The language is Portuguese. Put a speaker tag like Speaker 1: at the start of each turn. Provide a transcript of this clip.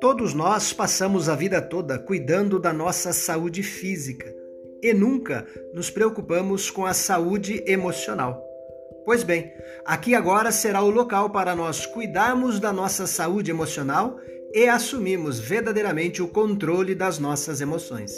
Speaker 1: Todos nós passamos a vida toda cuidando da nossa saúde física e nunca nos preocupamos com a saúde emocional. Pois bem, aqui agora será o local para nós cuidarmos da nossa saúde emocional e assumirmos verdadeiramente o controle das nossas emoções.